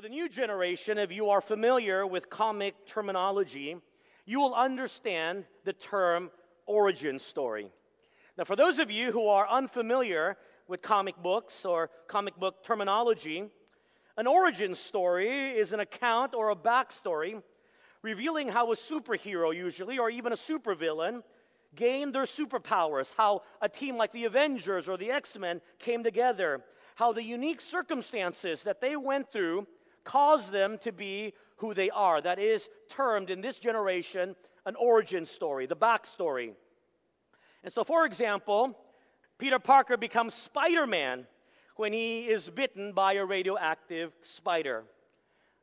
For the new generation, if you are familiar with comic terminology, you will understand the term origin story. Now, for those of you who are unfamiliar with comic books or comic book terminology, an origin story is an account or a backstory revealing how a superhero, usually, or even a supervillain, gained their superpowers, how a team like the Avengers or the X Men came together, how the unique circumstances that they went through caused them to be who they are. That is termed in this generation an origin story, the backstory. And so, for example, Peter Parker becomes Spider Man when he is bitten by a radioactive spider.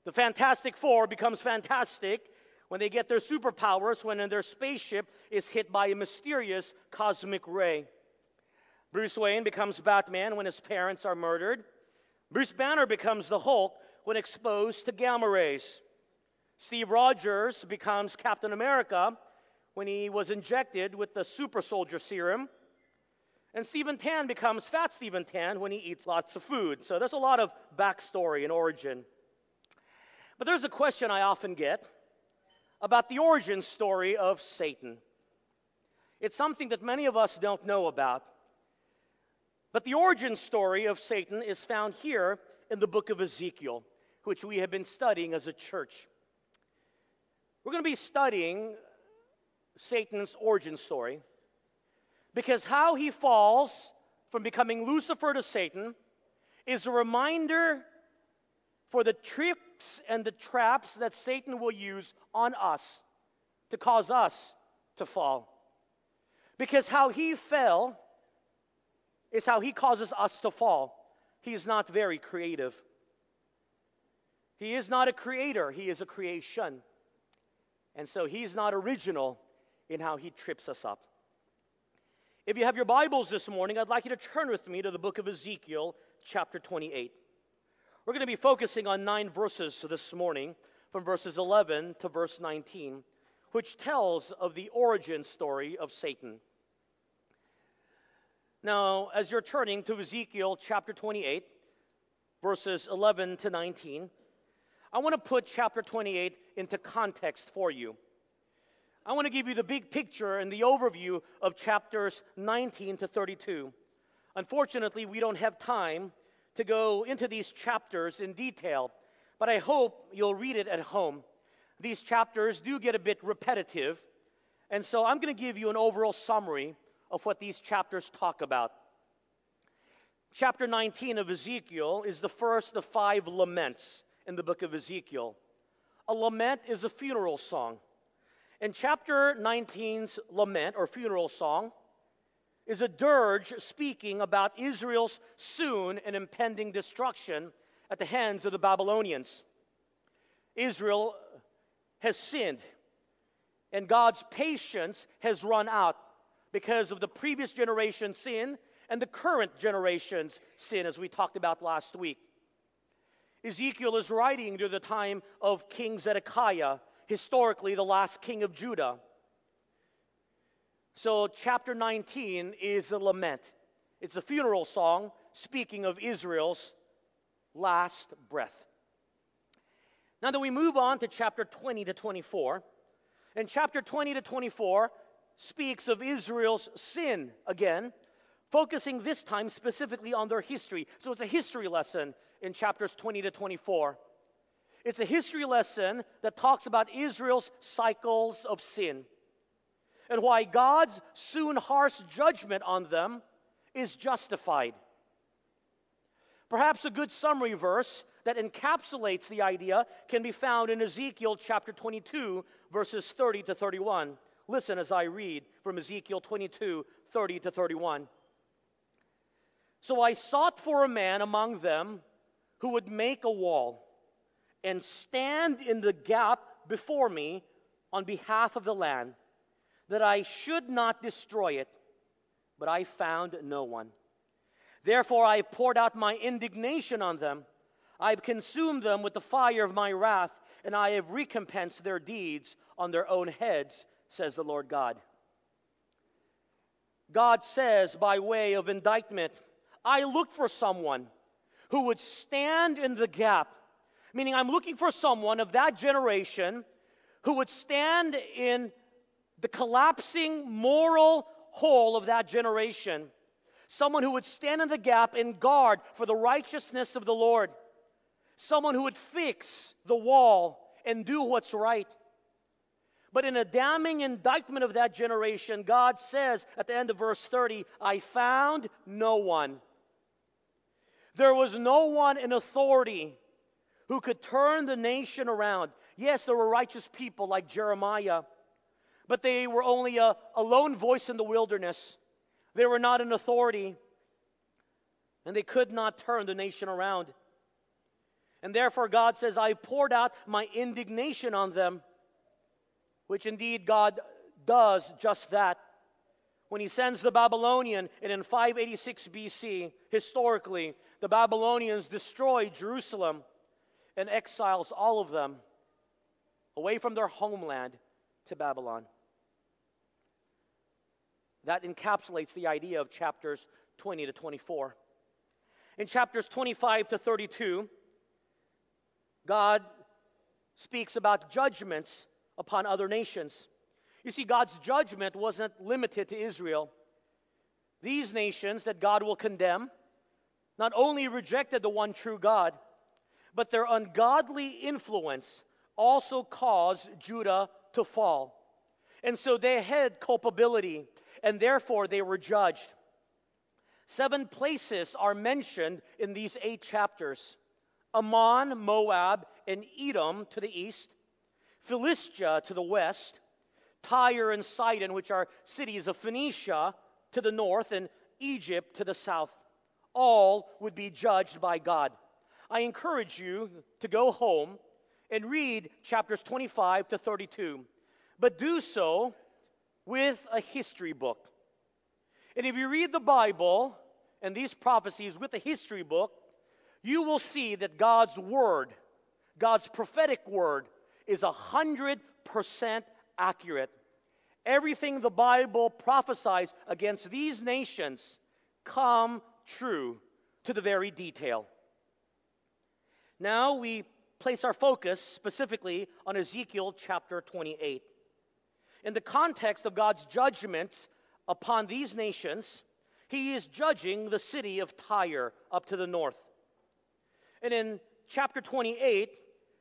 The Fantastic Four becomes fantastic when they get their superpowers when their spaceship is hit by a mysterious cosmic ray. Bruce Wayne becomes Batman when his parents are murdered. Bruce Banner becomes the Hulk when exposed to gamma rays. Steve Rogers becomes Captain America when he was injected with the super soldier serum. And Stephen Tan becomes Fat Stephen Tan when he eats lots of food. So there's a lot of backstory and origin. But there's a question I often get about the origin story of Satan. It's something that many of us don't know about. But the origin story of Satan is found here in the book of Ezekiel, which we have been studying as a church. We're going to be studying Satan's origin story because how he falls from becoming Lucifer to Satan is a reminder for the tricks and the traps that Satan will use on us to cause us to fall. Because how he fell is how he causes us to fall. He is not very creative. He is not a creator, he is a creation. And so he's not original in how he trips us up. If you have your Bibles this morning, I'd like you to turn with me to the book of Ezekiel, chapter 28. We're going to be focusing on nine verses this morning, from verses 11 to verse 19, which tells of the origin story of Satan. Now, as you're turning to Ezekiel chapter 28, verses 11 to 19, I want to put chapter 28 into context for you. I want to give you the big picture and the overview of chapters 19 to 32. Unfortunately, we don't have time to go into these chapters in detail, but I hope you'll read it at home. These chapters do get a bit repetitive, and so I'm going to give you an overall summary of what these chapters talk about. Chapter 19 of Ezekiel is the first of five laments in the book of Ezekiel. A lament is a funeral song. And chapter 19's lament or funeral song is a dirge speaking about Israel's soon and impending destruction at the hands of the Babylonians. Israel has sinned, and God's patience has run out because of the previous generation's sin and the current generation's sin, as we talked about last week. Ezekiel is writing during the time of King Zedekiah, historically the last king of Judah. So, chapter 19 is a lament. It's a funeral song speaking of Israel's last breath. Now that we move on to chapter 20 to 24, and chapter 20 to 24 speaks of Israel's sin again, focusing this time specifically on their history. So it's a history lesson in chapters 20 to 24. It's a history lesson that talks about Israel's cycles of sin and why God's soon harsh judgment on them is justified. Perhaps a good summary verse that encapsulates the idea can be found in Ezekiel chapter 22, verses 30 to 31. Listen as I read from Ezekiel 22, 30 to 31. So I sought for a man among them who would make a wall and stand in the gap before me on behalf of the land that I should not destroy it, but I found no one. Therefore, I poured out my indignation on them. I have consumed them with the fire of my wrath, and I have recompensed their deeds on their own heads, says the Lord God. God says, by way of indictment, I looked for someone who would stand in the gap, Meaning, I'm looking for someone of that generation who would stand in the collapsing moral hole of that generation. Someone who would stand in the gap and guard for the righteousness of the Lord. Someone who would fix the wall and do what's right. But in a damning indictment of that generation, God says at the end of verse 30, I found no one. There was no one in authority who could turn the nation around. Yes, there were righteous people like Jeremiah, but they were only a, a lone voice in the wilderness. They were not an authority, and they could not turn the nation around. And therefore, God says, I poured out my indignation on them, which indeed God does just that. When he sends the Babylonian, and in 586 BC, historically, the Babylonians destroy Jerusalem and exiles all of them away from their homeland to Babylon. That encapsulates the idea of chapters 20 to 24. In chapters 25 to 32, God speaks about judgments upon other nations. You see, God's judgment wasn't limited to Israel. These nations that God will condemn not only rejected the one true God, but their ungodly influence also caused Judah to fall. And so they had culpability, and therefore they were judged. Seven places are mentioned in these eight chapters Ammon, Moab, and Edom to the east, Philistia to the west, Tyre and Sidon, which are cities of Phoenicia, to the north, and Egypt to the south. All would be judged by God. I encourage you to go home and read chapters 25 to 32, but do so with a history book. And if you read the Bible and these prophecies with a history book, you will see that God's word, God's prophetic word, is a hundred percent accurate. Everything the Bible prophesies against these nations come true to the very detail. Now we place our focus specifically on Ezekiel chapter 28. In the context of God's judgments upon these nations, he is judging the city of Tyre up to the north. And in chapter 28,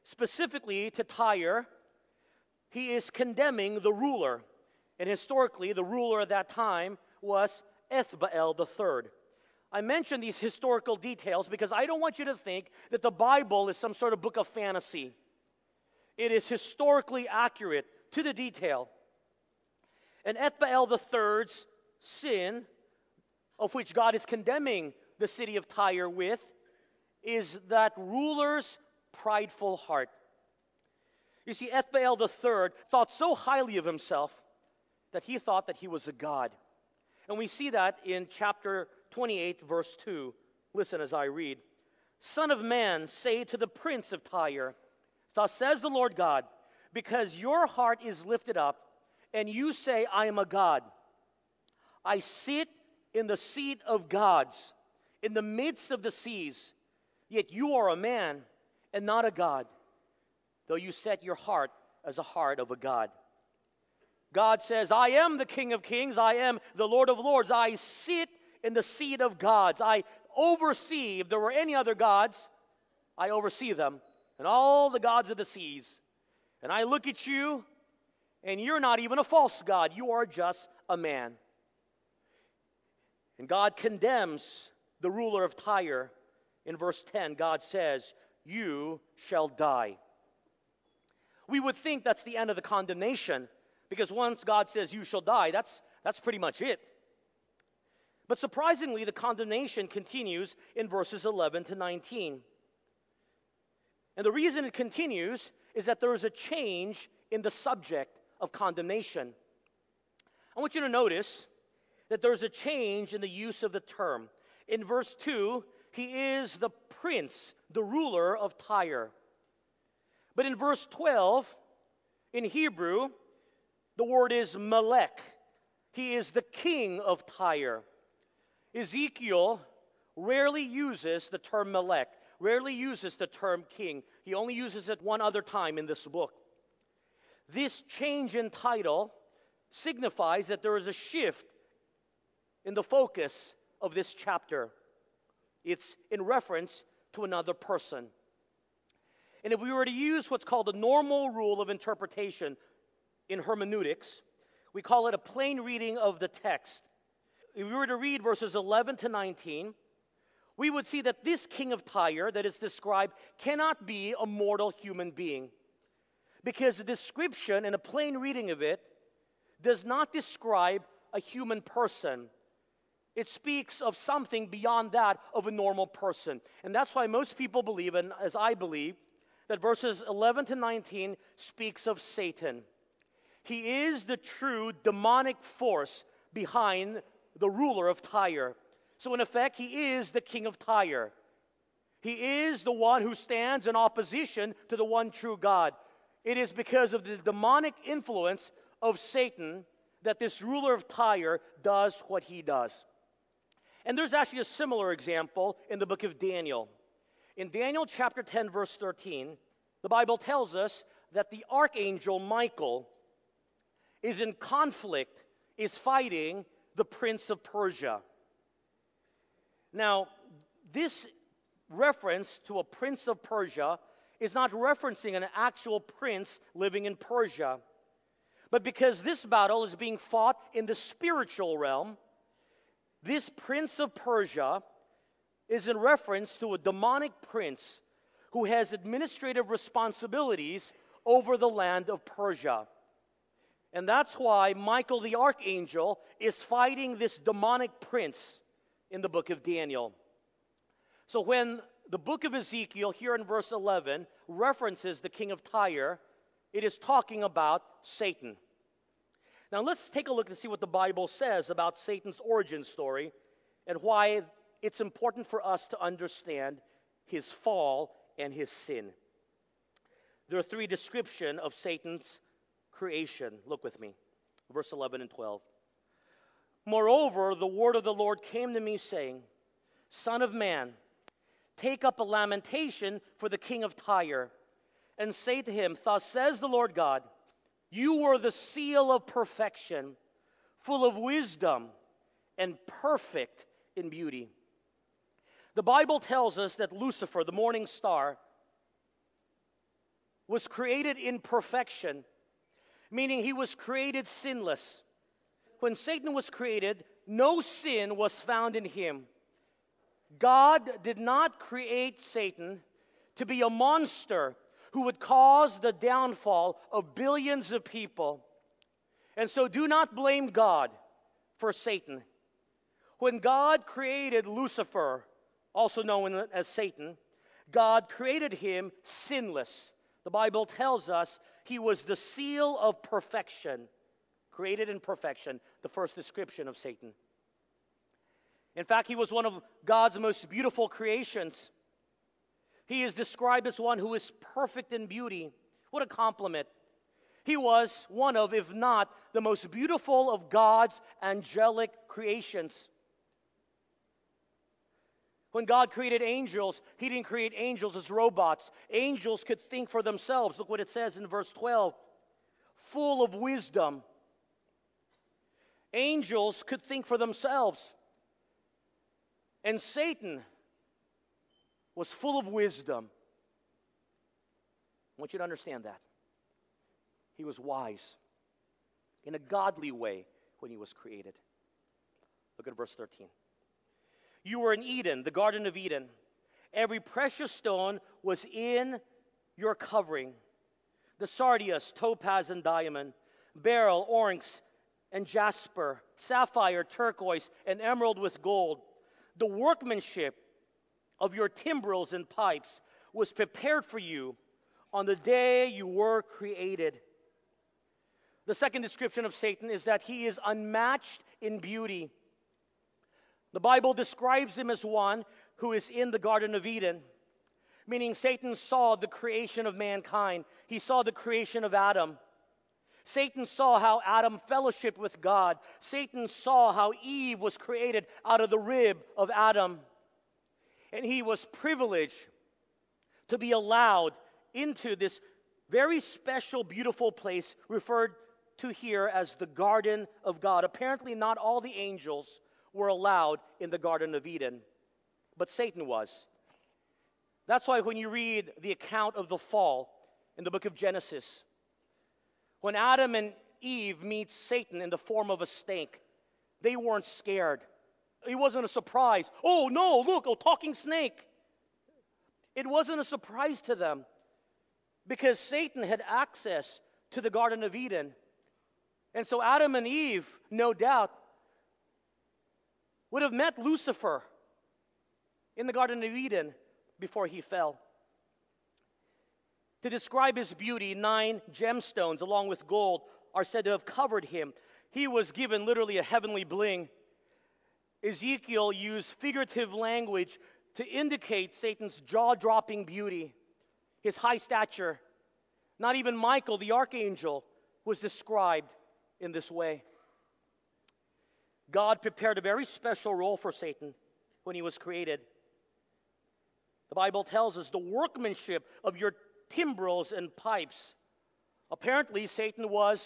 specifically to Tyre, he is condemning the ruler. And historically, the ruler at that time was Ethbaal III. I mention these historical details because I don't want you to think that the Bible is some sort of book of fantasy. It is historically accurate to the detail. And Ethbaal III's sin, of which God is condemning the city of Tyre with, is that ruler's prideful heart. You see, Ethbaal III thought so highly of himself that he thought that he was a god. And we see that in chapter 28, verse 2. Listen as I read. Son of man, say to the prince of Tyre, Thus says the Lord God, because your heart is lifted up, and you say, I am a God. I sit in the seat of gods, in the midst of the seas, yet you are a man and not a God, though you set your heart as a heart of a God. God says, I am the King of kings, I am the Lord of lords, I sit in the seat of gods. I oversee, if there were any other gods, I oversee them and all the gods of the seas. And I look at you, and you're not even a false God. You are just a man. And God condemns the ruler of Tyre. In verse 10, God says, You shall die. We would think that's the end of the condemnation because once God says, You shall die, that's, that's pretty much it. But surprisingly, the condemnation continues in verses 11 to 19. And the reason it continues is that there is a change in the subject of condemnation. I want you to notice that there's a change in the use of the term. In verse 2, he is the prince, the ruler of Tyre. But in verse 12, in Hebrew, the word is Melech. He is the king of Tyre. Ezekiel rarely uses the term Melech. rarely uses the term king. He only uses it one other time in this book. This change in title signifies that there is a shift in the focus of this chapter. It's in reference to another person. And if we were to use what's called the normal rule of interpretation in hermeneutics, we call it a plain reading of the text. If we were to read verses 11 to 19, we would see that this king of Tyre that is described cannot be a mortal human being. Because the description and a plain reading of it does not describe a human person. It speaks of something beyond that of a normal person. And that's why most people believe, and as I believe, that verses 11 to 19 speaks of Satan. He is the true demonic force behind the ruler of Tyre. So, in effect, he is the king of Tyre. He is the one who stands in opposition to the one true God. It is because of the demonic influence of Satan that this ruler of Tyre does what he does. And there's actually a similar example in the book of Daniel. In Daniel chapter 10, verse 13, the Bible tells us that the archangel Michael is in conflict, is fighting the prince of Persia. Now, this reference to a prince of Persia is not referencing an actual prince living in Persia. But because this battle is being fought in the spiritual realm, this prince of Persia is in reference to a demonic prince who has administrative responsibilities over the land of Persia. And that's why Michael the archangel is fighting this demonic prince in the book of Daniel. So when the book of Ezekiel, here in verse 11, references the king of Tyre, it is talking about Satan. Now let's take a look and see what the Bible says about Satan's origin story and why it's important for us to understand his fall and his sin. There are three descriptions of Satan's creation. Look with me. Verse 11 and 12. Moreover, the word of the Lord came to me, saying, Son of man, take up a lamentation for the king of Tyre, and say to him, Thus says the Lord God, You were the seal of perfection, full of wisdom, and perfect in beauty. The Bible tells us that Lucifer, the morning star, was created in perfection, meaning he was created sinless when Satan was created, no sin was found in him. God did not create Satan to be a monster who would cause the downfall of billions of people. And so do not blame God for Satan. When God created Lucifer, also known as Satan, God created him sinless. The Bible tells us he was the seal of perfection created in perfection, the first description of Satan. In fact, he was one of God's most beautiful creations. He is described as one who is perfect in beauty. What a compliment. He was one of, if not, the most beautiful of God's angelic creations. When God created angels, He didn't create angels as robots. Angels could think for themselves. Look what it says in verse 12 full of wisdom Angels could think for themselves. And Satan was full of wisdom. I want you to understand that. He was wise in a godly way when he was created. Look at verse 13. You were in Eden, the Garden of Eden. Every precious stone was in your covering the sardius, topaz, and diamond, beryl, onyx, and jasper, sapphire, turquoise, and emerald with gold. The workmanship of your timbrels and pipes was prepared for you on the day you were created. The second description of Satan is that he is unmatched in beauty. The Bible describes him as one who is in the Garden of Eden, meaning Satan saw the creation of mankind, he saw the creation of Adam. Satan saw how Adam fellowshiped with God. Satan saw how Eve was created out of the rib of Adam. And he was privileged to be allowed into this very special, beautiful place referred to here as the Garden of God. Apparently, not all the angels were allowed in the Garden of Eden, but Satan was. That's why when you read the account of the fall in the book of Genesis, when Adam and Eve meet Satan in the form of a snake, they weren't scared. It wasn't a surprise. Oh no, look, a talking snake. It wasn't a surprise to them because Satan had access to the Garden of Eden. And so Adam and Eve, no doubt, would have met Lucifer in the Garden of Eden before he fell. To describe his beauty, nine gemstones, along with gold, are said to have covered him. He was given literally a heavenly bling. Ezekiel used figurative language to indicate Satan's jaw dropping beauty, his high stature. Not even Michael, the archangel, was described in this way. God prepared a very special role for Satan when he was created. The Bible tells us the workmanship of your timbrels and pipes. Apparently, Satan was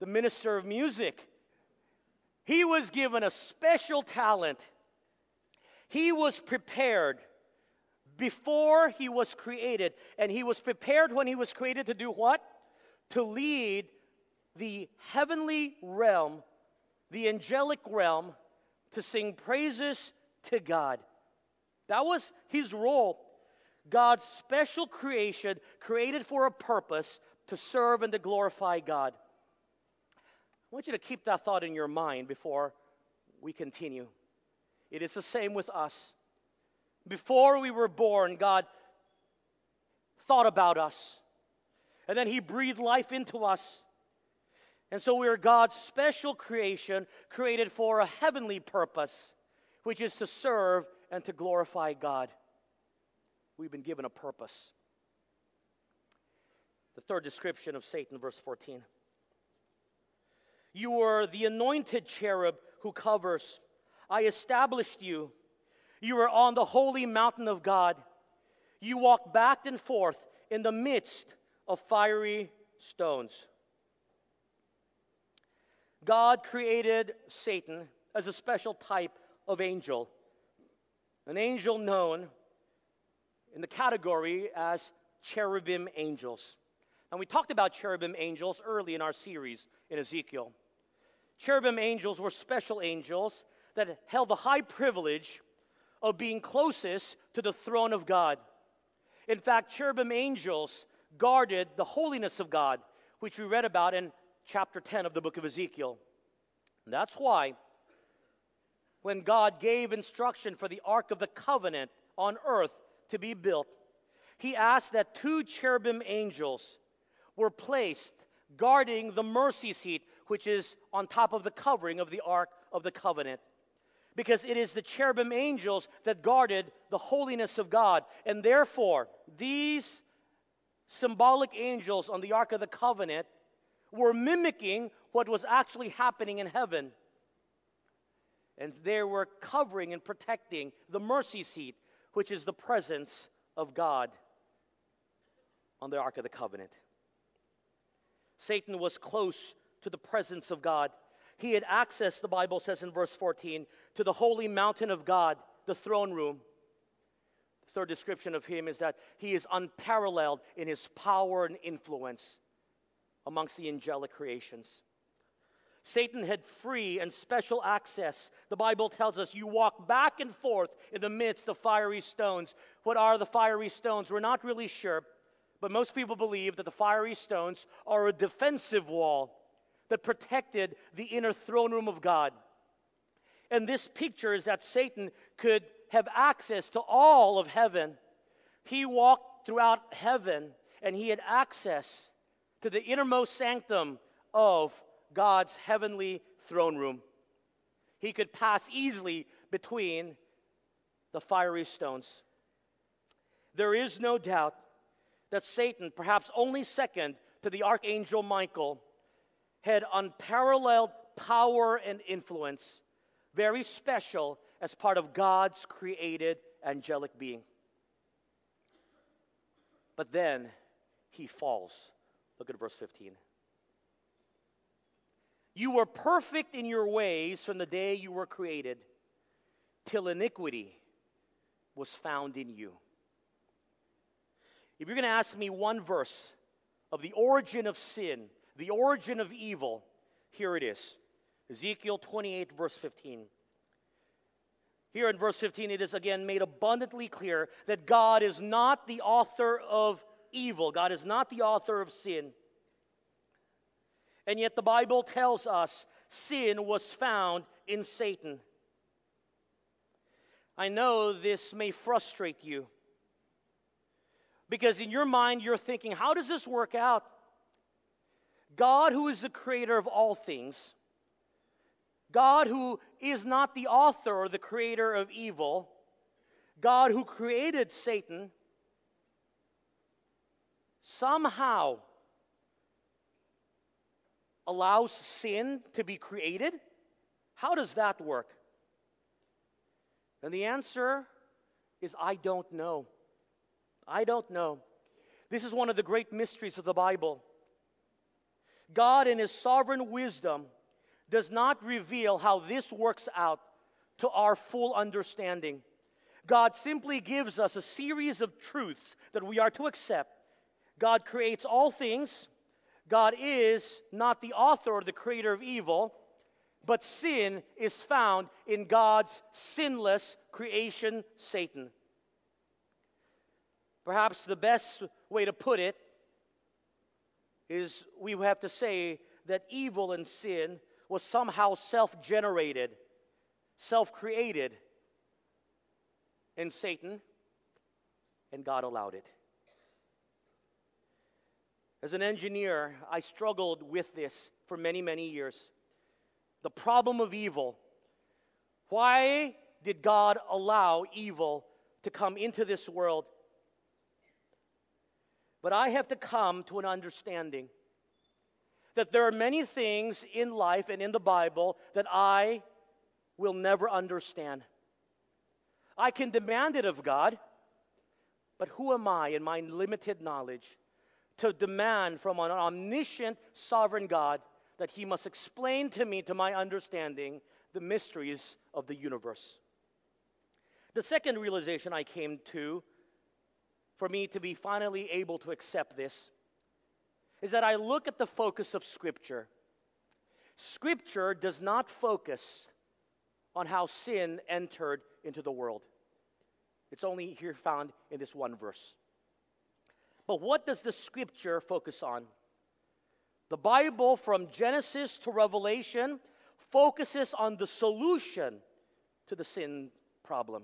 the minister of music. He was given a special talent. He was prepared before he was created. And he was prepared when he was created to do what? To lead the heavenly realm, the angelic realm, to sing praises to God. That was his role. God's special creation, created for a purpose to serve and to glorify God. I want you to keep that thought in your mind before we continue. It is the same with us. Before we were born, God thought about us. And then He breathed life into us. And so we are God's special creation, created for a heavenly purpose, which is to serve and to glorify God. We've been given a purpose. The third description of Satan, verse 14. You are the anointed cherub who covers. I established you. You are on the holy mountain of God. You walk back and forth in the midst of fiery stones. God created Satan as a special type of angel, an angel known in the category as cherubim angels. And we talked about cherubim angels early in our series in Ezekiel. Cherubim angels were special angels that held the high privilege of being closest to the throne of God. In fact, cherubim angels guarded the holiness of God, which we read about in chapter 10 of the book of Ezekiel. That's why when God gave instruction for the Ark of the Covenant on earth to be built, he asked that two cherubim angels were placed guarding the mercy seat, which is on top of the covering of the Ark of the Covenant. Because it is the cherubim angels that guarded the holiness of God. And therefore, these symbolic angels on the Ark of the Covenant were mimicking what was actually happening in heaven. And they were covering and protecting the mercy seat, which is the presence of God on the Ark of the Covenant. Satan was close to the presence of God. He had access, the Bible says in verse 14, to the holy mountain of God, the throne room. The third description of him is that he is unparalleled in his power and influence amongst the angelic creations. Satan had free and special access. The Bible tells us you walk back and forth in the midst of fiery stones. What are the fiery stones? We're not really sure, but most people believe that the fiery stones are a defensive wall that protected the inner throne room of God. And this picture is that Satan could have access to all of heaven. He walked throughout heaven and he had access to the innermost sanctum of God's heavenly throne room. He could pass easily between the fiery stones. There is no doubt that Satan, perhaps only second to the archangel Michael, had unparalleled power and influence, very special as part of God's created angelic being. But then he falls. Look at verse 15. You were perfect in your ways from the day you were created, till iniquity was found in you. If you're going to ask me one verse of the origin of sin, the origin of evil, here it is Ezekiel 28, verse 15. Here in verse 15, it is again made abundantly clear that God is not the author of evil, God is not the author of sin. And yet the Bible tells us sin was found in Satan. I know this may frustrate you. Because in your mind, you're thinking, how does this work out? God, who is the creator of all things, God, who is not the author or the creator of evil, God, who created Satan, somehow allows sin to be created? How does that work? And the answer is I don't know. I don't know. This is one of the great mysteries of the Bible. God, in His sovereign wisdom, does not reveal how this works out to our full understanding. God simply gives us a series of truths that we are to accept. God creates all things. God is not the author or the creator of evil, but sin is found in God's sinless creation, Satan. Perhaps the best way to put it is we have to say that evil and sin was somehow self generated, self created in Satan, and God allowed it. As an engineer, I struggled with this for many, many years. The problem of evil. Why did God allow evil to come into this world? But I have to come to an understanding that there are many things in life and in the Bible that I will never understand. I can demand it of God, but who am I in my limited knowledge to demand from an omniscient, sovereign God that He must explain to me, to my understanding, the mysteries of the universe? The second realization I came to, for me to be finally able to accept this, is that I look at the focus of Scripture. Scripture does not focus on how sin entered into the world. It's only here found in this one verse. But what does the Scripture focus on? The Bible, from Genesis to Revelation, focuses on the solution to the sin problem.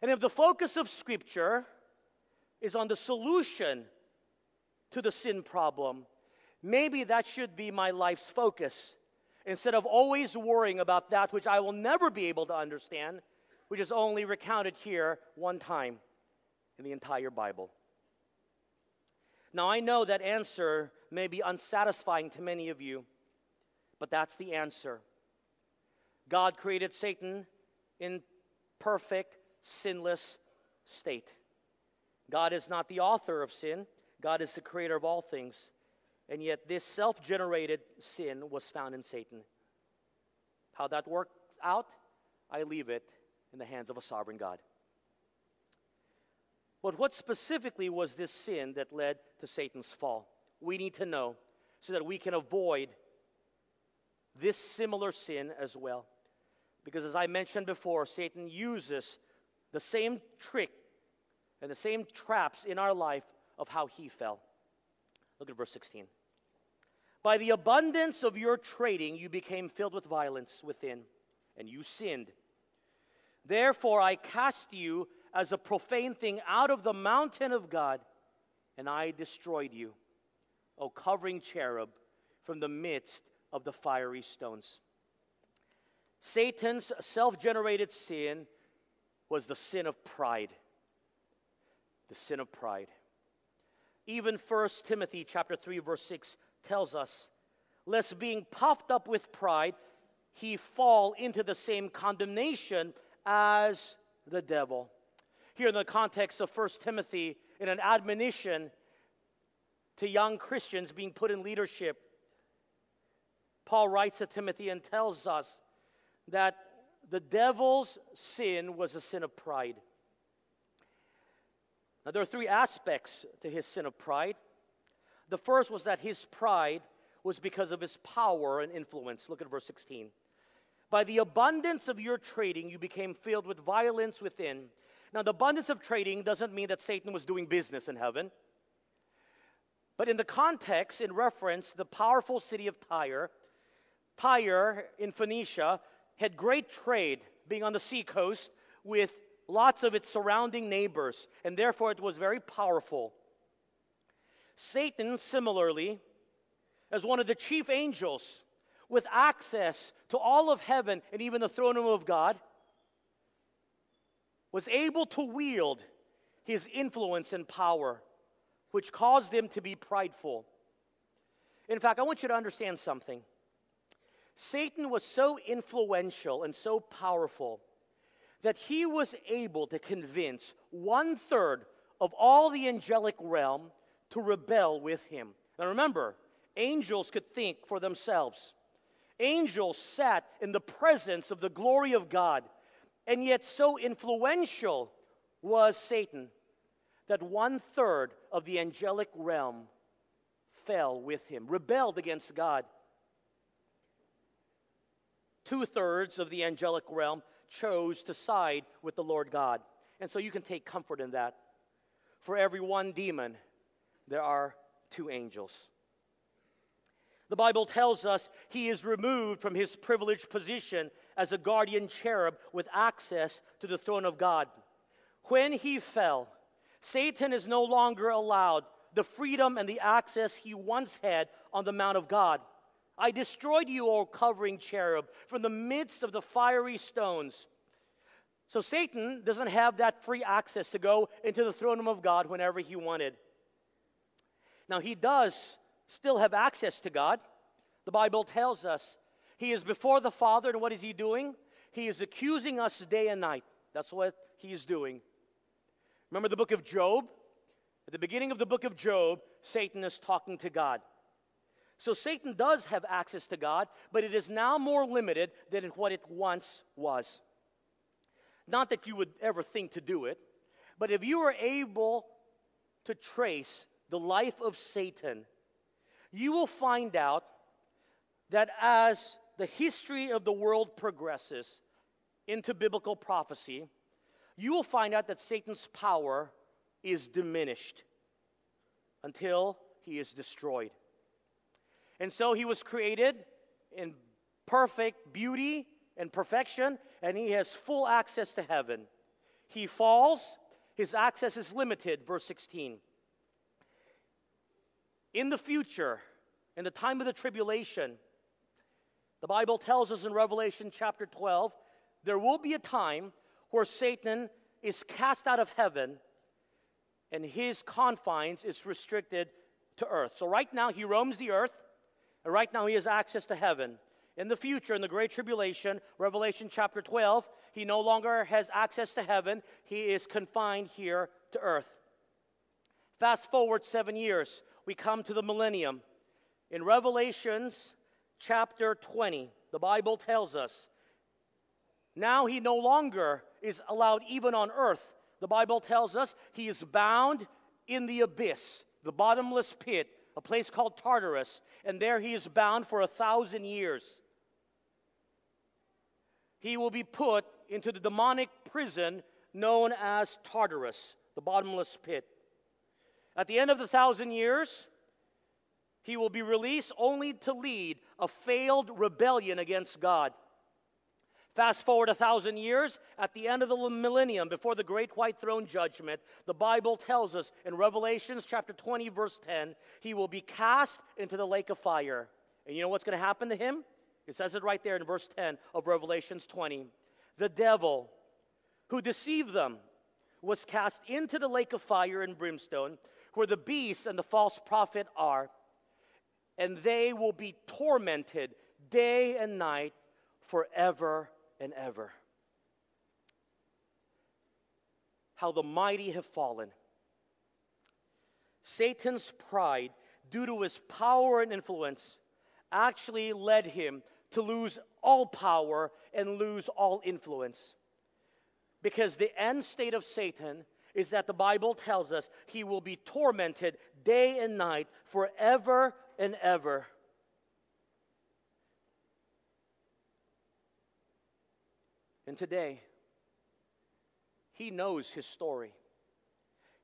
And if the focus of Scripture is on the solution to the sin problem, maybe that should be my life's focus. Instead of always worrying about that which I will never be able to understand, which is only recounted here one time in the entire Bible. Now, I know that answer may be unsatisfying to many of you, but that's the answer. God created Satan in perfect, sinless state. God is not the author of sin, God is the creator of all things. And yet, this self generated sin was found in Satan. How that works out, I leave it in the hands of a sovereign God. But what specifically was this sin that led to Satan's fall? We need to know so that we can avoid this similar sin as well. Because as I mentioned before, Satan uses the same trick and the same traps in our life of how he fell. Look at verse 16. By the abundance of your trading, you became filled with violence within, and you sinned. Therefore, I cast you as a profane thing out of the mountain of God, and I destroyed you, O covering cherub, from the midst of the fiery stones. Satan's self generated sin was the sin of pride. The sin of pride. Even 1 Timothy chapter 3 verse 6 tells us, lest being puffed up with pride, he fall into the same condemnation as the devil. Here in the context of 1 Timothy, in an admonition to young Christians being put in leadership. Paul writes to Timothy and tells us that the devil's sin was a sin of pride. Now, there are three aspects to his sin of pride. The first was that his pride was because of his power and influence. Look at verse 16. By the abundance of your trading, you became filled with violence within. Now, the abundance of trading doesn't mean that Satan was doing business in heaven. But in the context, in reference, the powerful city of Tyre, Tyre in Phoenicia had great trade, being on the seacoast with lots of its surrounding neighbors, and therefore it was very powerful. Satan, similarly, as one of the chief angels with access to all of heaven and even the throne room of God, was able to wield his influence and power, which caused him to be prideful. In fact, I want you to understand something. Satan was so influential and so powerful that he was able to convince one third of all the angelic realm to rebel with him. Now remember, angels could think for themselves. Angels sat in the presence of the glory of God, and yet so influential was Satan that one third of the angelic realm fell with him, rebelled against God. Two thirds of the angelic realm chose to side with the Lord God. And so you can take comfort in that. For every one demon, there are two angels. The Bible tells us he is removed from his privileged position as a guardian cherub with access to the throne of God. When he fell, Satan is no longer allowed the freedom and the access he once had on the Mount of God. I destroyed you, O covering cherub, from the midst of the fiery stones. So Satan doesn't have that free access to go into the throne room of God whenever he wanted. Now, he does still have access to God. The Bible tells us he is before the Father, and what is he doing? He is accusing us day and night. That's what he is doing. Remember the book of Job? At the beginning of the book of Job, Satan is talking to God. So Satan does have access to God, but it is now more limited than what it once was. Not that you would ever think to do it, but if you were able to trace the life of Satan, you will find out that as the history of the world progresses into biblical prophecy, you will find out that Satan's power is diminished until he is destroyed. And so he was created in perfect beauty and perfection, and he has full access to heaven. He falls, his access is limited, verse 16. In the future, in the time of the tribulation, the Bible tells us in Revelation chapter 12, there will be a time where Satan is cast out of heaven and his confines is restricted to earth. So right now he roams the earth, and right now he has access to heaven. In the future, in the Great Tribulation, Revelation chapter 12, he no longer has access to heaven. He is confined here to earth. Fast forward seven years, we come to the millennium. In Revelations chapter 20, the Bible tells us now he no longer is allowed even on earth. The Bible tells us he is bound in the abyss, the bottomless pit, a place called Tartarus, and there he is bound for a thousand years he will be put into the demonic prison known as Tartarus, the bottomless pit. At the end of the thousand years, he will be released only to lead a failed rebellion against God. Fast forward a thousand years, at the end of the millennium, before the great white throne judgment, the Bible tells us in Revelations chapter 20, verse 10, he will be cast into the lake of fire. And you know what's going to happen to him? It says it right there in verse 10 of Revelations 20. The devil who deceived them was cast into the lake of fire and brimstone, where the beast and the false prophet are, and they will be tormented day and night forever and ever. How the mighty have fallen. Satan's pride, due to his power and influence, actually led him to lose all power and lose all influence. Because the end state of Satan is that the Bible tells us he will be tormented day and night forever and ever. And today, he knows his story.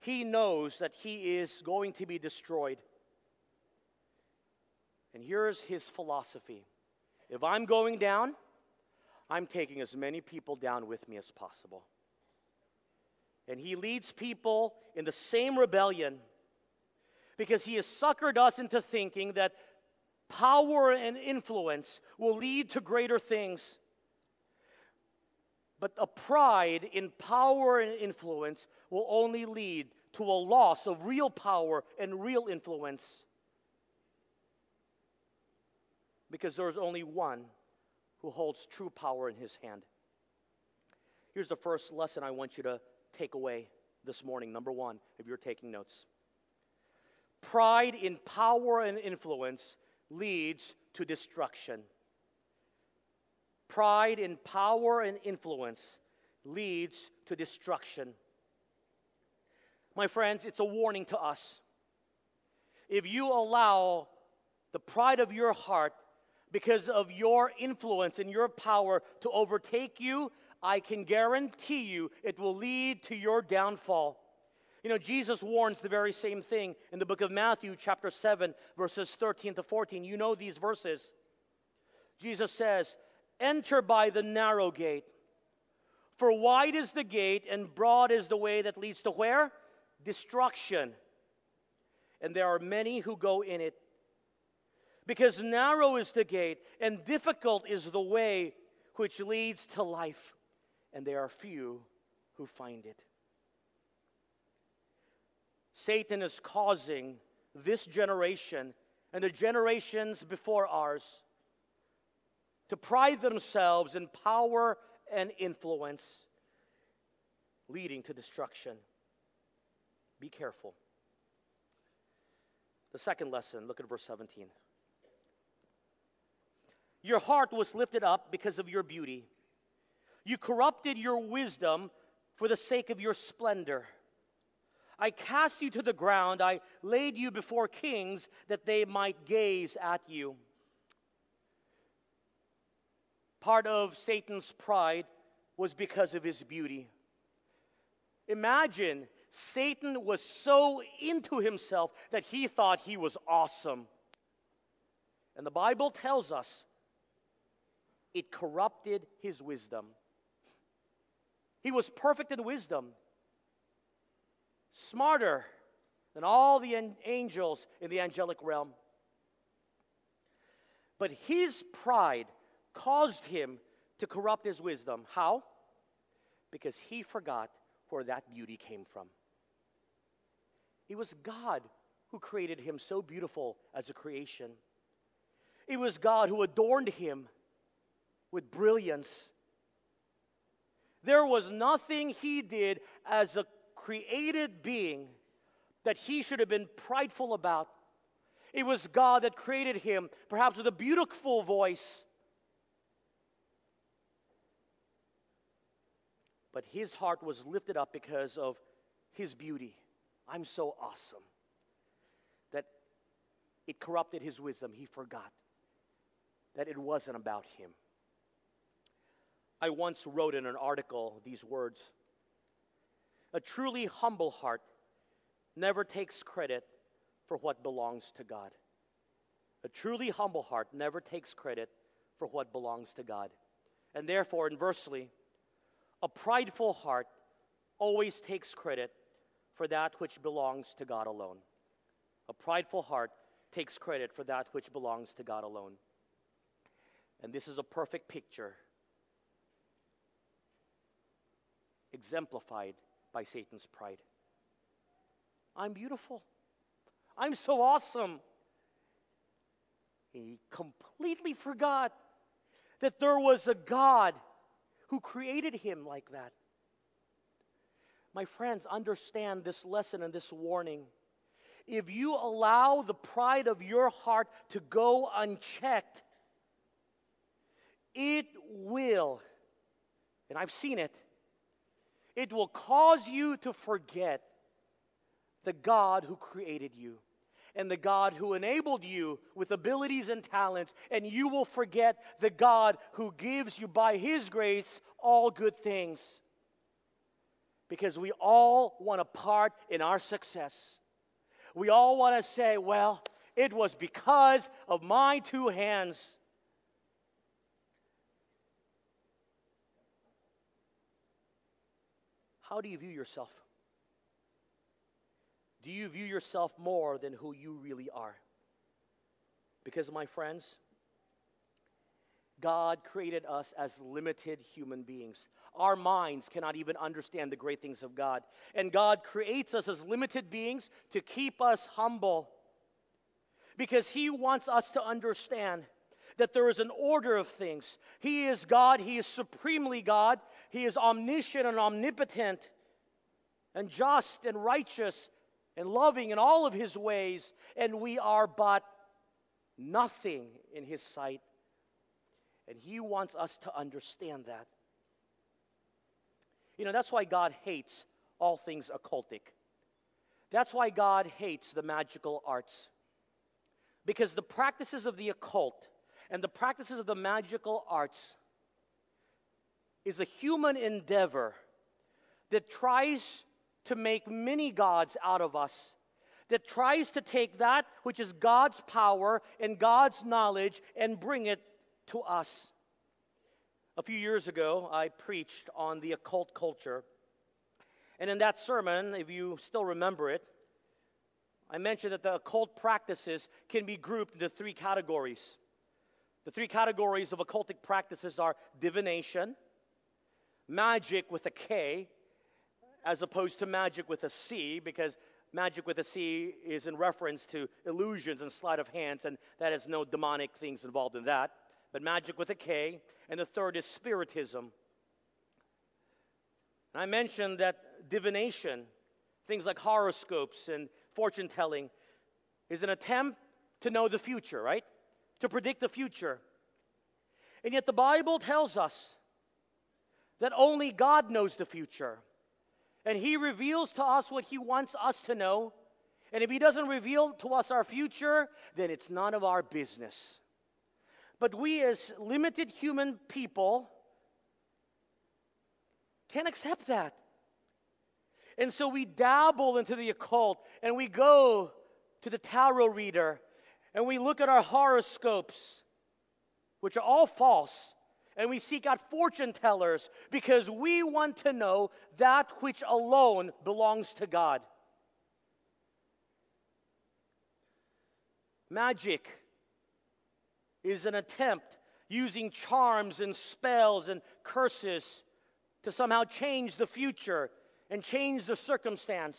He knows that he is going to be destroyed. And here's his philosophy if I'm going down, I'm taking as many people down with me as possible. And he leads people in the same rebellion because he has suckered us into thinking that power and influence will lead to greater things. But a pride in power and influence will only lead to a loss of real power and real influence. Because there's only one who holds true power in his hand. Here's the first lesson I want you to take away this morning. Number one, if you're taking notes. Pride in power and influence leads to destruction. Pride in power and influence leads to destruction. My friends, it's a warning to us. If you allow the pride of your heart because of your influence and your power to overtake you, I can guarantee you it will lead to your downfall. You know, Jesus warns the very same thing in the book of Matthew, chapter 7, verses 13 to 14. You know these verses. Jesus says, Enter by the narrow gate. For wide is the gate and broad is the way that leads to where? Destruction. And there are many who go in it. Because narrow is the gate and difficult is the way which leads to life, and there are few who find it. Satan is causing this generation and the generations before ours to pride themselves in power and influence, leading to destruction. Be careful. The second lesson, look at verse 17. Your heart was lifted up because of your beauty. You corrupted your wisdom for the sake of your splendor. I cast you to the ground. I laid you before kings that they might gaze at you. Part of Satan's pride was because of his beauty. Imagine Satan was so into himself that he thought he was awesome. And the Bible tells us it corrupted his wisdom. He was perfect in wisdom, smarter than all the angels in the angelic realm. But his pride caused him to corrupt his wisdom. How? Because he forgot where that beauty came from. It was God who created him so beautiful as a creation. It was God who adorned him with brilliance. There was nothing he did as a created being that he should have been prideful about. It was God that created him, perhaps with a beautiful voice. But his heart was lifted up because of his beauty. I'm so awesome. That it corrupted his wisdom. He forgot that it wasn't about him. I once wrote in an article these words A truly humble heart never takes credit for what belongs to God. A truly humble heart never takes credit for what belongs to God. And therefore, inversely, a prideful heart always takes credit for that which belongs to God alone. A prideful heart takes credit for that which belongs to God alone. And this is a perfect picture exemplified by Satan's pride. I'm beautiful. I'm so awesome. He completely forgot that there was a God who created him like that. My friends, understand this lesson and this warning. if you allow the pride of your heart to go unchecked, it will, and I've seen it, it will cause you to forget the God who created you and the God who enabled you with abilities and talents, and you will forget the God who gives you by His grace all good things. Because we all want a part in our success. We all want to say, well, it was because of my two hands. How do you view yourself? Do you view yourself more than who you really are? Because, my friends, God created us as limited human beings. Our minds cannot even understand the great things of God. And God creates us as limited beings to keep us humble. Because He wants us to understand that there is an order of things. He is God, He is supremely God, He is omniscient and omnipotent, and just and righteous and loving in all of His ways, and we are but nothing in His sight. And He wants us to understand that. You know, that's why God hates all things occultic. That's why God hates the magical arts. Because the practices of the occult and the practices of the magical arts is a human endeavor that tries to make many gods out of us, that tries to take that which is God's power and God's knowledge and bring it to us. A few years ago, I preached on the occult culture. And in that sermon, if you still remember it, I mentioned that the occult practices can be grouped into three categories. The three categories of occultic practices are divination, magic with a K, as opposed to magic with a C, because magic with a C is in reference to illusions and sleight of hands, and that has no demonic things involved in that but magic with a K. And the third is spiritism. And I mentioned that divination, things like horoscopes and fortune telling, is an attempt to know the future, right? To predict the future. And yet the Bible tells us that only God knows the future. And He reveals to us what He wants us to know. And if He doesn't reveal to us our future, then it's none of our business. But we, as limited human people, can't accept that. And so we dabble into the occult and we go to the tarot reader and we look at our horoscopes, which are all false, and we seek out fortune tellers because we want to know that which alone belongs to God. Magic is an attempt using charms and spells and curses to somehow change the future and change the circumstance.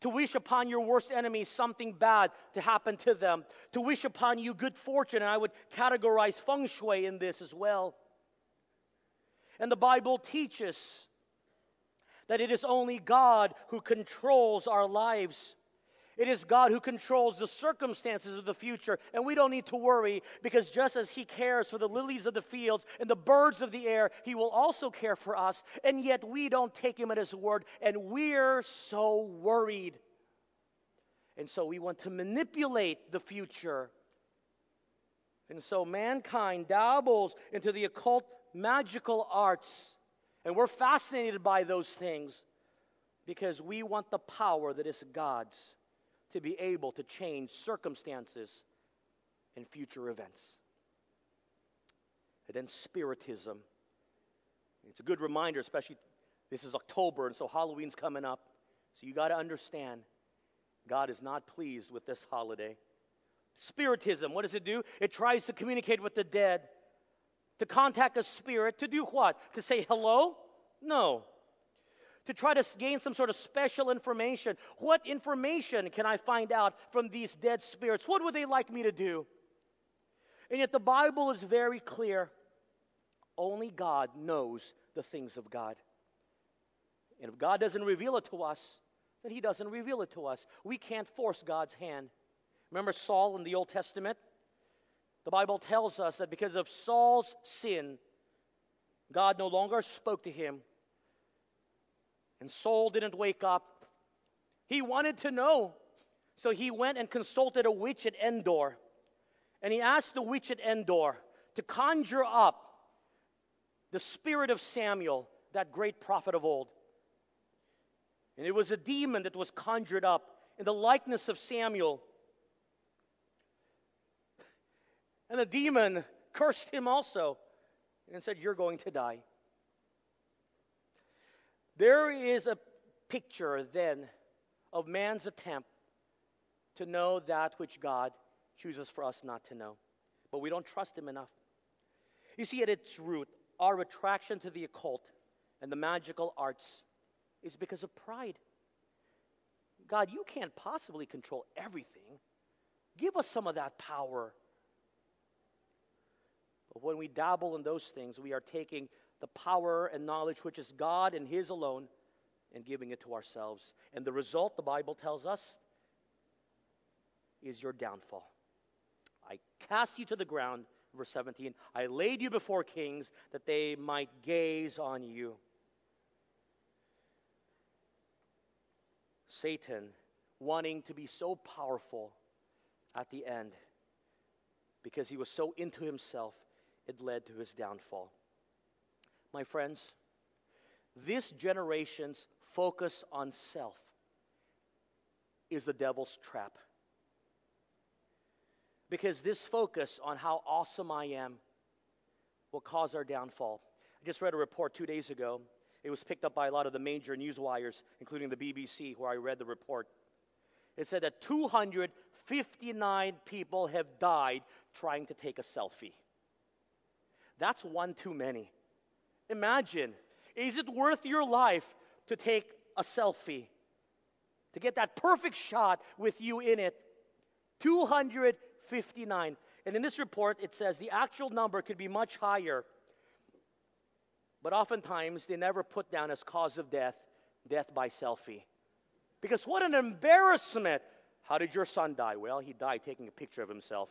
To wish upon your worst enemy something bad to happen to them. To wish upon you good fortune. And I would categorize feng shui in this as well. And the Bible teaches that it is only God who controls our lives. It is God who controls the circumstances of the future, and we don't need to worry because just as He cares for the lilies of the fields and the birds of the air, He will also care for us, and yet we don't take Him at His word, and we're so worried. And so we want to manipulate the future. And so mankind dabbles into the occult magical arts, and we're fascinated by those things because we want the power that is God's to be able to change circumstances and future events. And then Spiritism. It's a good reminder, especially this is October, and so Halloween's coming up. So you got to understand, God is not pleased with this holiday. Spiritism, what does it do? It tries to communicate with the dead, to contact a spirit, to do what? To say hello? No to try to gain some sort of special information. What information can I find out from these dead spirits? What would they like me to do? And yet the Bible is very clear. Only God knows the things of God. And if God doesn't reveal it to us, then He doesn't reveal it to us. We can't force God's hand. Remember Saul in the Old Testament? The Bible tells us that because of Saul's sin, God no longer spoke to him. And Saul didn't wake up. He wanted to know. So he went and consulted a witch at Endor. And he asked the witch at Endor to conjure up the spirit of Samuel, that great prophet of old. And it was a demon that was conjured up in the likeness of Samuel. And the demon cursed him also and said, You're going to die. There is a picture then of man's attempt to know that which God chooses for us not to know. But we don't trust Him enough. You see, at its root, our attraction to the occult and the magical arts is because of pride. God, you can't possibly control everything. Give us some of that power. When we dabble in those things, we are taking the power and knowledge which is God and His alone and giving it to ourselves. And the result, the Bible tells us, is your downfall. I cast you to the ground, verse 17. I laid you before kings that they might gaze on you. Satan, wanting to be so powerful at the end, because he was so into himself, it led to his downfall. My friends, this generation's focus on self is the devil's trap. Because this focus on how awesome I am will cause our downfall. I just read a report two days ago. It was picked up by a lot of the major news wires, including the BBC, where I read the report. It said that 259 people have died trying to take a selfie. That's one too many. Imagine, is it worth your life to take a selfie? To get that perfect shot with you in it? 259. And in this report, it says the actual number could be much higher. But oftentimes, they never put down as cause of death death by selfie. Because what an embarrassment! How did your son die? Well, he died taking a picture of himself.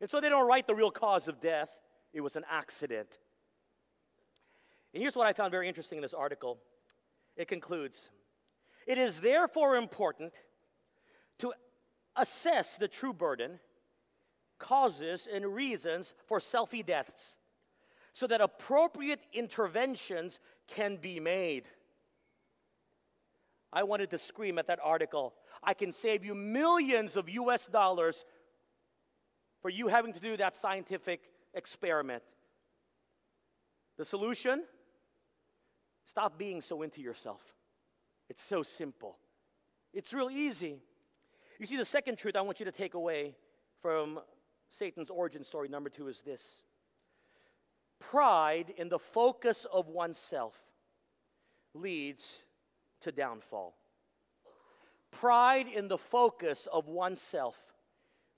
And so they don't write the real cause of death. It was an accident. And here's what I found very interesting in this article. It concludes It is therefore important to assess the true burden, causes, and reasons for selfie deaths so that appropriate interventions can be made. I wanted to scream at that article. I can save you millions of US dollars for you having to do that scientific experiment. The solution? Stop being so into yourself. It's so simple. It's real easy. You see, the second truth I want you to take away from Satan's origin story, number two, is this pride in the focus of oneself leads to downfall. Pride in the focus of oneself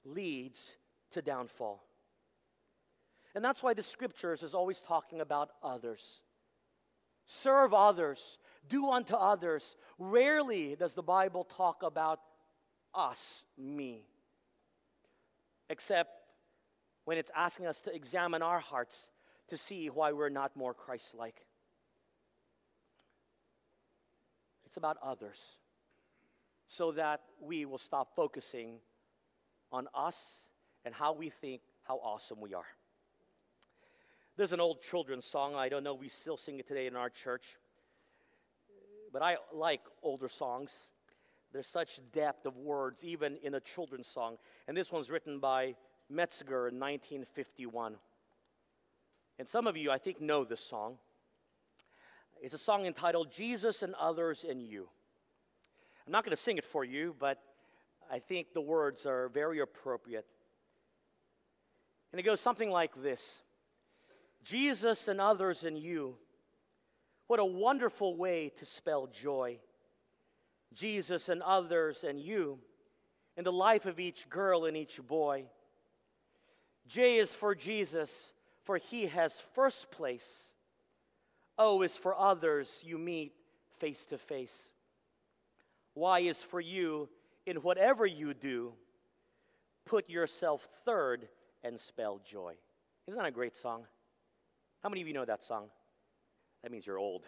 leads to downfall. And that's why the scriptures is always talking about others. Serve others, do unto others. Rarely does the Bible talk about us, me. Except when it's asking us to examine our hearts to see why we're not more Christ like. It's about others so that we will stop focusing on us and how we think how awesome we are. There's an old children's song. I don't know if we still sing it today in our church. But I like older songs. There's such depth of words, even in a children's song. And this one's written by Metzger in 1951. And some of you, I think, know this song. It's a song entitled Jesus and Others and You. I'm not going to sing it for you, but I think the words are very appropriate. And it goes something like this Jesus and others and you. What a wonderful way to spell joy. Jesus and others and you in the life of each girl and each boy. J is for Jesus, for he has first place. O is for others you meet face to face. Y is for you in whatever you do, put yourself third and spell joy. Isn't that a great song? How many of you know that song? That means you're old.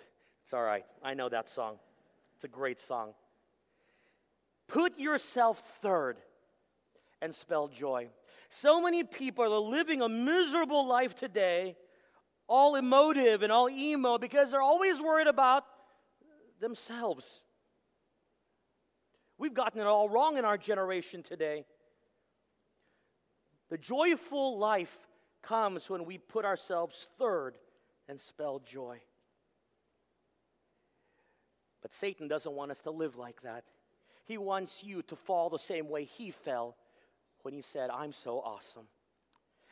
It's all right. I know that song. It's a great song. Put yourself third and spell joy. So many people are living a miserable life today, all emotive and all emo, because they're always worried about themselves. We've gotten it all wrong in our generation today. The joyful life comes when we put ourselves third and spell joy. But Satan doesn't want us to live like that. He wants you to fall the same way he fell when he said, I'm so awesome.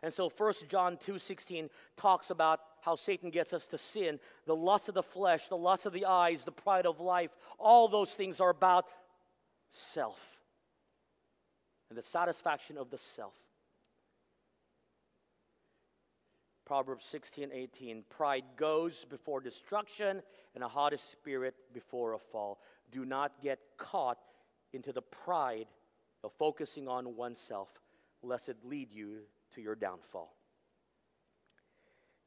And so 1 John 2:16 talks about how Satan gets us to sin, the lust of the flesh, the lust of the eyes, the pride of life. All those things are about self and the satisfaction of the self. Proverbs 16:18 Pride goes before destruction and a haughty spirit before a fall. Do not get caught into the pride of focusing on oneself, lest it lead you to your downfall.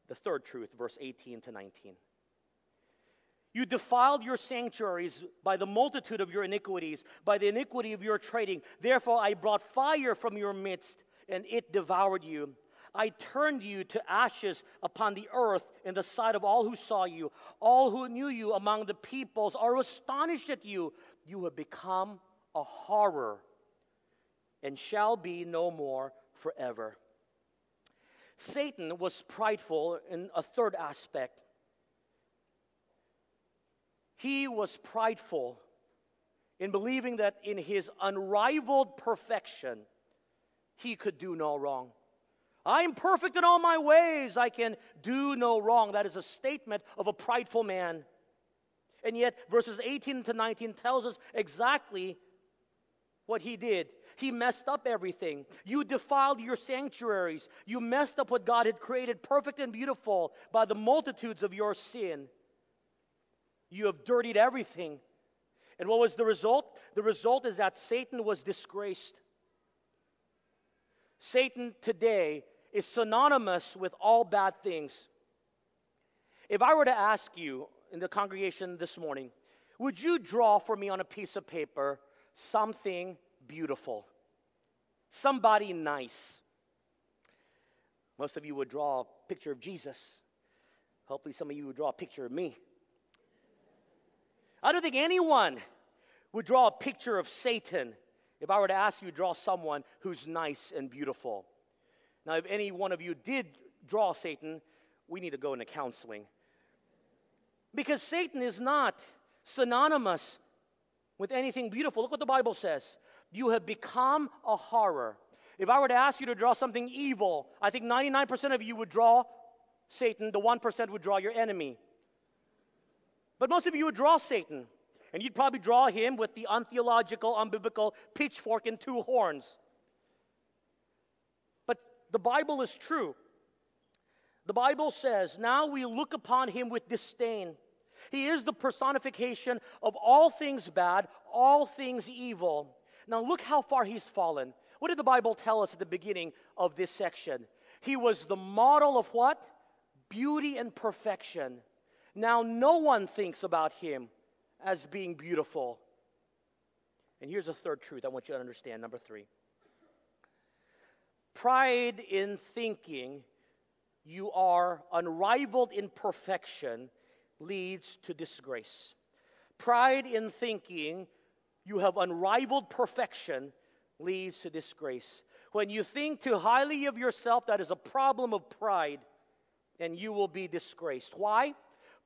The third truth, verse 18 to 19. You defiled your sanctuaries by the multitude of your iniquities, by the iniquity of your trading. Therefore, I brought fire from your midst, and it devoured you. I turned you to ashes upon the earth in the sight of all who saw you. All who knew you among the peoples are astonished at you. You have become a horror and shall be no more forever. Satan was prideful in a third aspect. He was prideful in believing that in his unrivaled perfection, he could do no wrong. I'm perfect in all my ways. I can do no wrong. That is a statement of a prideful man. And yet, verses 18 to 19 tells us exactly what he did. He messed up everything. You defiled your sanctuaries. You messed up what God had created perfect and beautiful by the multitudes of your sin. You have dirtied everything. And what was the result? The result is that Satan was disgraced. Satan today is synonymous with all bad things. If I were to ask you in the congregation this morning, would you draw for me on a piece of paper something beautiful, somebody nice. Most of you would draw a picture of Jesus. Hopefully, some of you would draw a picture of me. I don't think anyone would draw a picture of Satan if I were to ask you to draw someone who's nice and beautiful. Now, if any one of you did draw Satan, we need to go into counseling. Because Satan is not synonymous with anything beautiful. Look what the Bible says. You have become a horror. If I were to ask you to draw something evil, I think 99% of you would draw Satan, the 1% would draw your enemy. But most of you would draw Satan, and you'd probably draw him with the untheological, unbiblical pitchfork and two horns. The Bible is true. The Bible says, Now we look upon him with disdain. He is the personification of all things bad, all things evil. Now, look how far he's fallen. What did the Bible tell us at the beginning of this section? He was the model of what? Beauty and perfection. Now, no one thinks about him as being beautiful. And here's a third truth I want you to understand. Number three pride in thinking you are unrivaled in perfection leads to disgrace. Pride in thinking you have unrivaled perfection leads to disgrace. When you think too highly of yourself, that is a problem of pride, and you will be disgraced. Why?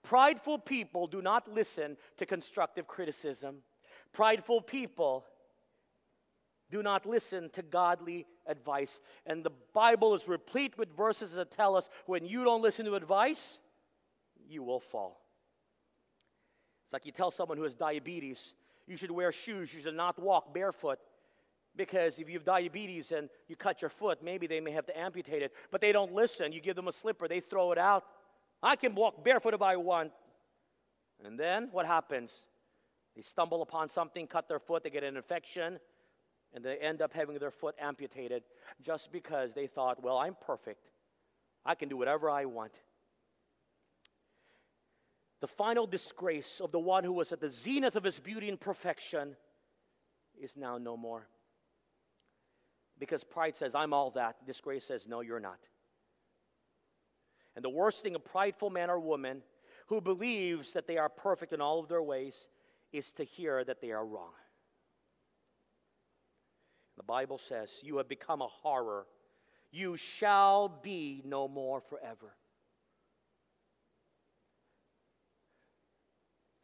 Prideful people do not listen to constructive criticism. Prideful people do not listen to godly advice. And the Bible is replete with verses that tell us when you don't listen to advice, you will fall. It's like you tell someone who has diabetes, you should wear shoes. You should not walk barefoot. Because if you have diabetes and you cut your foot, maybe they may have to amputate it. But they don't listen. You give them a slipper, they throw it out. I can walk barefoot if I want. And then what happens? They stumble upon something, cut their foot, they get an infection, and they end up having their foot amputated just because they thought, well, I'm perfect. I can do whatever I want. The final disgrace of the one who was at the zenith of his beauty and perfection is now no more. Because pride says, I'm all that. Disgrace says, no, you're not. And the worst thing a prideful man or woman who believes that they are perfect in all of their ways is to hear that they are wrong. The Bible says, You have become a horror. You shall be no more forever.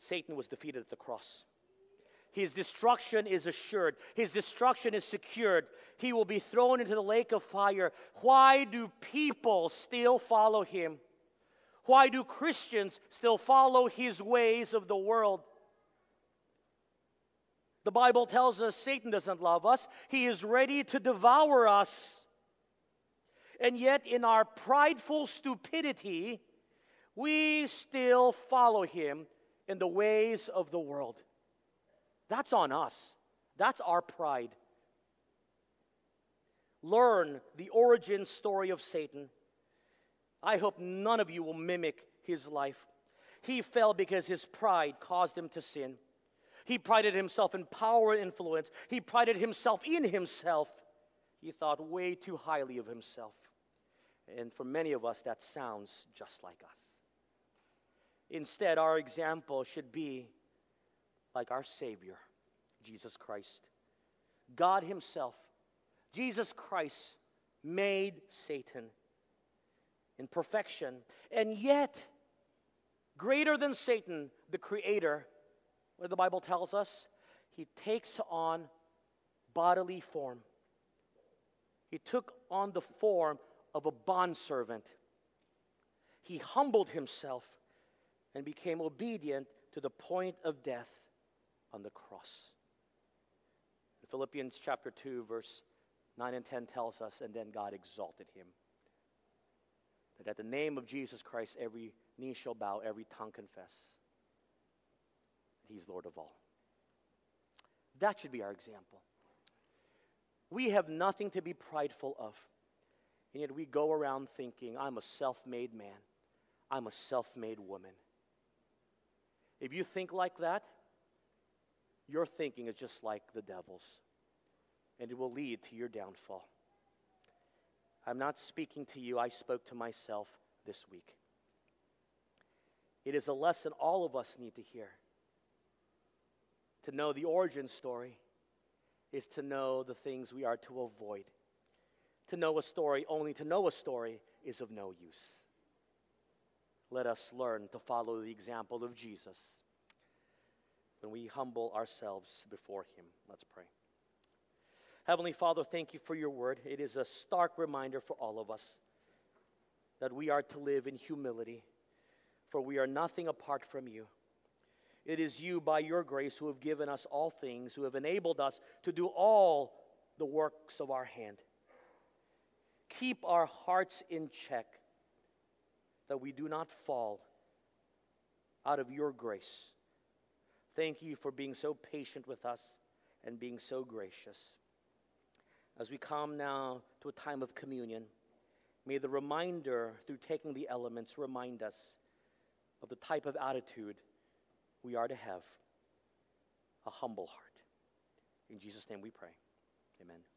Satan was defeated at the cross. His destruction is assured. His destruction is secured. He will be thrown into the lake of fire. Why do people still follow him? Why do Christians still follow his ways of the world? The Bible tells us Satan doesn't love us, he is ready to devour us. And yet, in our prideful stupidity, we still follow him in the ways of the world. That's on us. That's our pride. Learn the origin story of Satan. I hope none of you will mimic his life. He fell because his pride caused him to sin. He prided himself in power and influence. He prided himself in himself. He thought way too highly of himself. And for many of us, that sounds just like us. Instead, our example should be like our Savior, Jesus Christ. God Himself, Jesus Christ, made Satan in perfection. And yet, greater than Satan, the Creator, what the Bible tells us, He takes on bodily form. He took on the form of a bondservant. He humbled himself and became obedient to the point of death on the cross. In Philippians chapter 2, verse 9 and 10 tells us, and then God exalted him. That at the name of Jesus Christ, every knee shall bow, every tongue confess He's Lord of all. That should be our example. We have nothing to be prideful of. And yet we go around thinking, I'm a self made man, I'm a self made woman. If you think like that, your thinking is just like the devil's, and it will lead to your downfall. I'm not speaking to you, I spoke to myself this week. It is a lesson all of us need to hear. To know the origin story is to know the things we are to avoid. To know a story, only to know a story, is of no use. Let us learn to follow the example of Jesus when we humble ourselves before Him. Let's pray. Heavenly Father, thank you for your word. It is a stark reminder for all of us that we are to live in humility, for we are nothing apart from you. It is you, by your grace, who have given us all things, who have enabled us to do all the works of our hand. Keep our hearts in check that we do not fall out of your grace. Thank you for being so patient with us and being so gracious. As we come now to a time of communion, may the reminder through taking the elements remind us of the type of attitude we are to have a humble heart. In Jesus' name we pray. Amen.